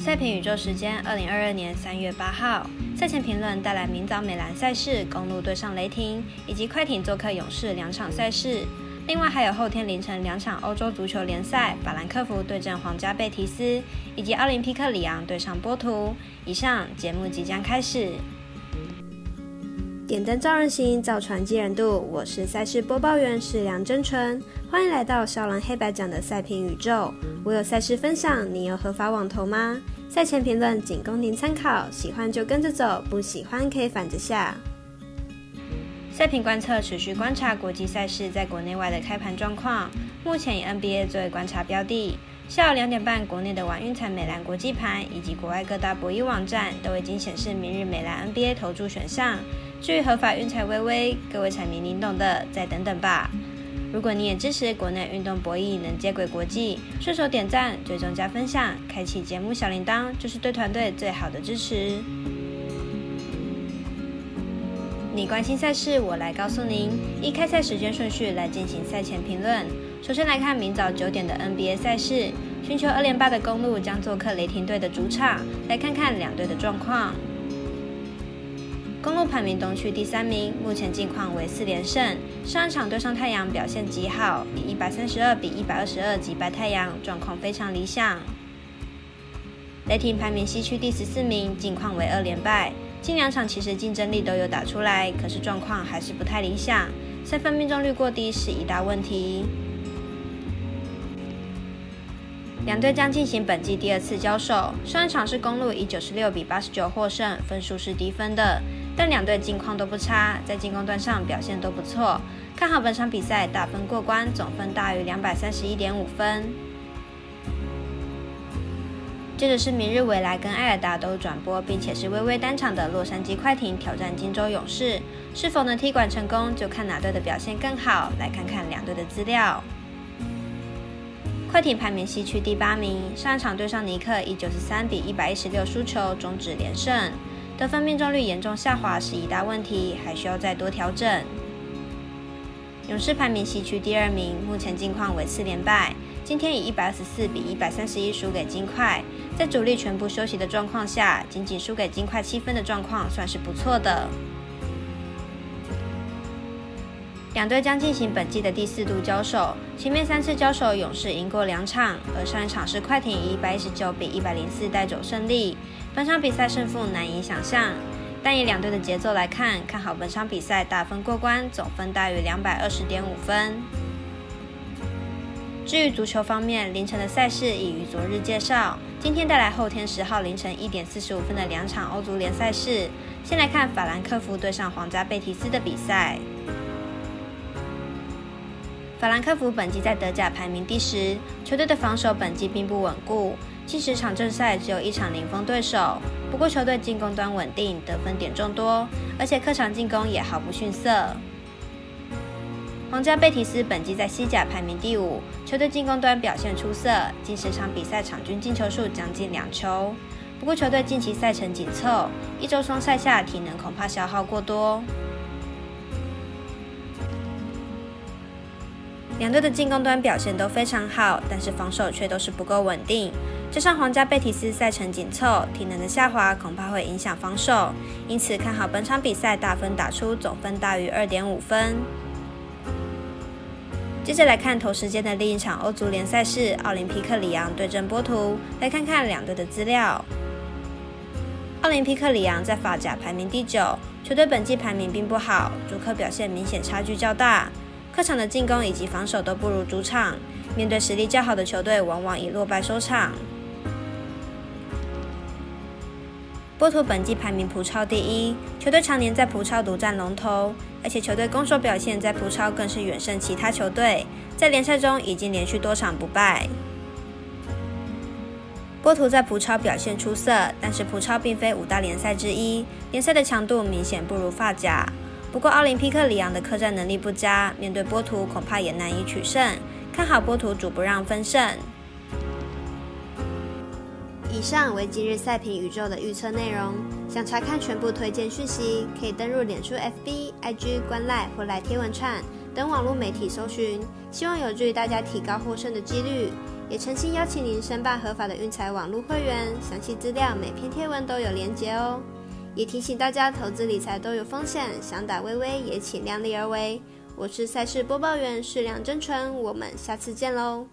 赛评宇宙时间，二零二二年三月八号，赛前评论带来明早美兰赛事，公路对上雷霆，以及快艇做客勇士两场赛事。另外还有后天凌晨两场欧洲足球联赛，法兰克福对阵皇家贝蒂斯，以及奥林匹克里昂对上波图。以上节目即将开始。点灯照人行，造船济人度。我是赛事播报员是梁真纯，欢迎来到少狼黑白奖的赛评宇宙。我有赛事分享，你有合法网投吗？赛前评论仅供您参考，喜欢就跟着走，不喜欢可以反着下。赛评观测持续观察国际赛事在国内外的开盘状况，目前以 NBA 作为观察标的。下午两点半，国内的晚运彩美兰国际盘以及国外各大博弈网站都已经显示明日美兰 NBA 投注选项。至于合法运彩微微，各位彩民您懂的，再等等吧。如果你也支持国内运动博弈能接轨国际，顺手点赞、追踪加分享、开启节目小铃铛，就是对团队最好的支持。你关心赛事，我来告诉您。依开赛时间顺序来进行赛前评论。首先来看明早九点的 NBA 赛事，寻求二连霸的公路将做客雷霆队的主场，来看看两队的状况。公路排名东区第三名，目前近况为四连胜。上一场对上太阳表现极好，以一百三十二比一百二十二击败太阳，状况非常理想。雷霆排名西区第十四名，近况为二连败。近两场其实竞争力都有打出来，可是状况还是不太理想。三分命中率过低是一大问题。两队将进行本季第二次交手，上一场是公路以九十六比八十九获胜，分数是低分的。但两队近况都不差，在进攻端上表现都不错，看好本场比赛打分过关，总分大于两百三十一点五分。接着是明日未来跟艾尔达都转播，并且是微微单场的洛杉矶快艇挑战金州勇士，是否能踢馆成功，就看哪队的表现更好。来看看两队的资料。快艇排名西区第八名，上一场对上尼克以九十三比一百一十六输球，终止连胜。得分命中率严重下滑是一大问题，还需要再多调整。勇士排名西区第二名，目前近况为四连败，今天以一百二十四比一百三十一输给金块，在主力全部休息的状况下，仅仅输给金块七分的状况算是不错的。两队将进行本季的第四度交手，前面三次交手勇士赢过两场，而上一场是快艇以一百一十九比一百零四带走胜利。本场比赛胜负难以想象，但以两队的节奏来看，看好本场比赛大分过关，总分大于两百二十点五分。至于足球方面，凌晨的赛事已于昨日介绍，今天带来后天十号凌晨一点四十五分的两场欧足联赛事。先来看法兰克福对上皇家贝蒂斯的比赛。法兰克福本季在德甲排名第十，球队的防守本季并不稳固。近十场正赛只有一场零封对手，不过球队进攻端稳定，得分点众多，而且客场进攻也毫不逊色。皇家贝蒂斯本季在西甲排名第五，球队进攻端表现出色，近十场比赛场均进球数将近两球。不过球队近期赛程紧凑，一周双赛下体能恐怕消耗过多。两队的进攻端表现都非常好，但是防守却都是不够稳定。加上皇家贝蒂斯赛程紧凑，体能的下滑恐怕会影响防守，因此看好本场比赛大分打出，总分大于二点五分。接着来看头时间的另一场欧足联赛事，奥林匹克里昂对阵波图。来看看两队的资料。奥林匹克里昂在法甲排名第九，球队本季排名并不好，主客表现明显差距较大。客场的进攻以及防守都不如主场，面对实力较好的球队，往往以落败收场。波图本季排名葡超第一，球队常年在葡超独占龙头，而且球队攻守表现在葡超更是远胜其他球队，在联赛中已经连续多场不败。波图在葡超表现出色，但是葡超并非五大联赛之一，联赛的强度明显不如法甲。不过，奥林匹克里昂的客战能力不佳，面对波图恐怕也难以取胜。看好波图主不让分胜。以上为今日赛评宇宙的预测内容。想查看全部推荐讯息，可以登入脸书、FB、IG、观赖或来贴文串等网络媒体搜寻。希望有助于大家提高获胜的几率。也诚心邀请您申办合法的运彩网络会员，详细资料每篇贴文都有连结哦。也提醒大家，投资理财都有风险，想打微微也请量力而为。我是赛事播报员，是梁真纯，我们下次见喽。